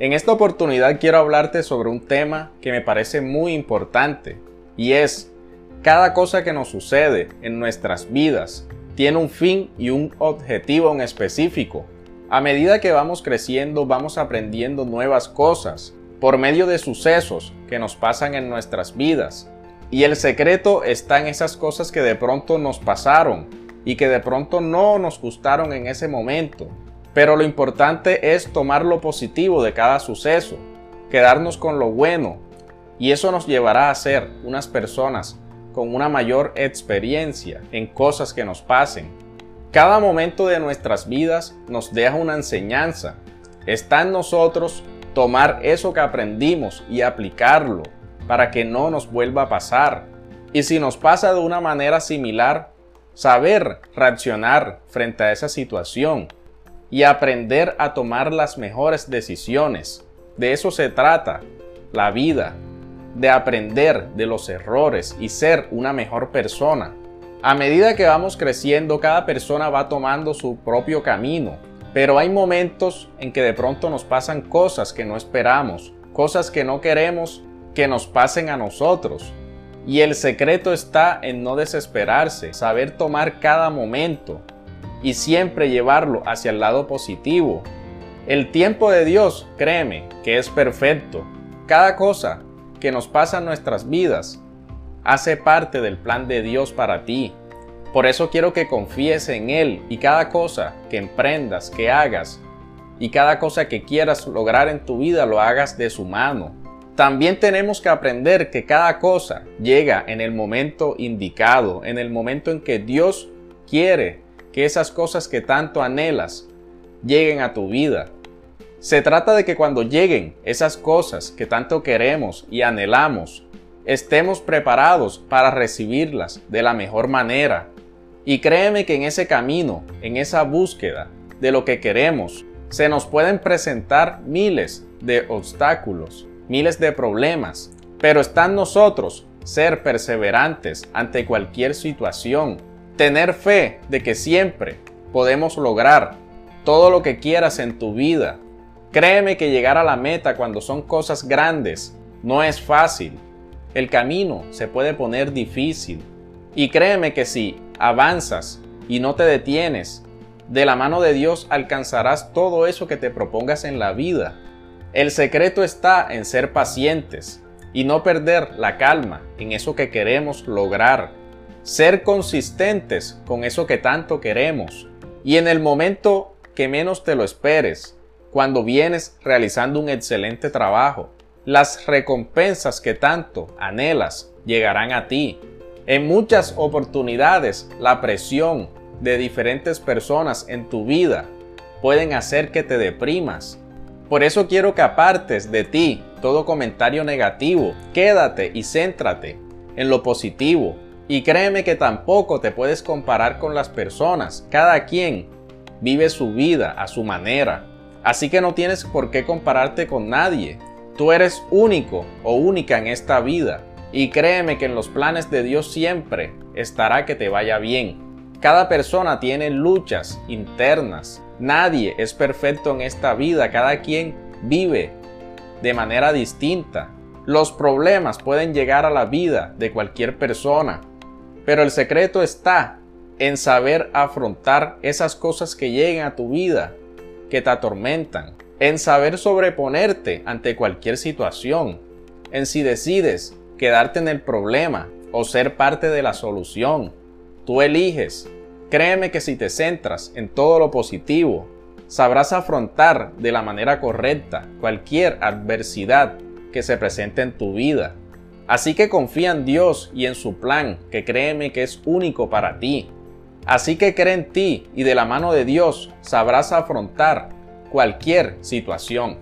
En esta oportunidad quiero hablarte sobre un tema que me parece muy importante y es cada cosa que nos sucede en nuestras vidas tiene un fin y un objetivo en específico. A medida que vamos creciendo vamos aprendiendo nuevas cosas por medio de sucesos que nos pasan en nuestras vidas. Y el secreto está en esas cosas que de pronto nos pasaron y que de pronto no nos gustaron en ese momento, pero lo importante es tomar lo positivo de cada suceso, quedarnos con lo bueno, y eso nos llevará a ser unas personas con una mayor experiencia en cosas que nos pasen. Cada momento de nuestras vidas nos deja una enseñanza. Está en nosotros tomar eso que aprendimos y aplicarlo para que no nos vuelva a pasar. Y si nos pasa de una manera similar, saber reaccionar frente a esa situación y aprender a tomar las mejores decisiones. De eso se trata la vida, de aprender de los errores y ser una mejor persona. A medida que vamos creciendo, cada persona va tomando su propio camino, pero hay momentos en que de pronto nos pasan cosas que no esperamos, cosas que no queremos que nos pasen a nosotros. Y el secreto está en no desesperarse, saber tomar cada momento, y siempre llevarlo hacia el lado positivo. El tiempo de Dios, créeme, que es perfecto. Cada cosa que nos pasa en nuestras vidas hace parte del plan de Dios para ti. Por eso quiero que confíes en Él y cada cosa que emprendas, que hagas, y cada cosa que quieras lograr en tu vida lo hagas de su mano. También tenemos que aprender que cada cosa llega en el momento indicado, en el momento en que Dios quiere que esas cosas que tanto anhelas lleguen a tu vida. Se trata de que cuando lleguen esas cosas que tanto queremos y anhelamos, estemos preparados para recibirlas de la mejor manera. Y créeme que en ese camino, en esa búsqueda de lo que queremos, se nos pueden presentar miles de obstáculos, miles de problemas, pero está en nosotros ser perseverantes ante cualquier situación tener fe de que siempre podemos lograr todo lo que quieras en tu vida. Créeme que llegar a la meta cuando son cosas grandes no es fácil. El camino se puede poner difícil. Y créeme que si avanzas y no te detienes, de la mano de Dios alcanzarás todo eso que te propongas en la vida. El secreto está en ser pacientes y no perder la calma en eso que queremos lograr ser consistentes con eso que tanto queremos y en el momento que menos te lo esperes, cuando vienes realizando un excelente trabajo, las recompensas que tanto anhelas llegarán a ti. En muchas oportunidades, la presión de diferentes personas en tu vida pueden hacer que te deprimas. Por eso quiero que apartes de ti todo comentario negativo. Quédate y céntrate en lo positivo, y créeme que tampoco te puedes comparar con las personas. Cada quien vive su vida a su manera. Así que no tienes por qué compararte con nadie. Tú eres único o única en esta vida. Y créeme que en los planes de Dios siempre estará que te vaya bien. Cada persona tiene luchas internas. Nadie es perfecto en esta vida. Cada quien vive de manera distinta. Los problemas pueden llegar a la vida de cualquier persona. Pero el secreto está en saber afrontar esas cosas que llegan a tu vida, que te atormentan, en saber sobreponerte ante cualquier situación, en si decides quedarte en el problema o ser parte de la solución. Tú eliges. Créeme que si te centras en todo lo positivo, sabrás afrontar de la manera correcta cualquier adversidad que se presente en tu vida. Así que confía en Dios y en su plan, que créeme que es único para ti. Así que cree en ti y de la mano de Dios sabrás afrontar cualquier situación.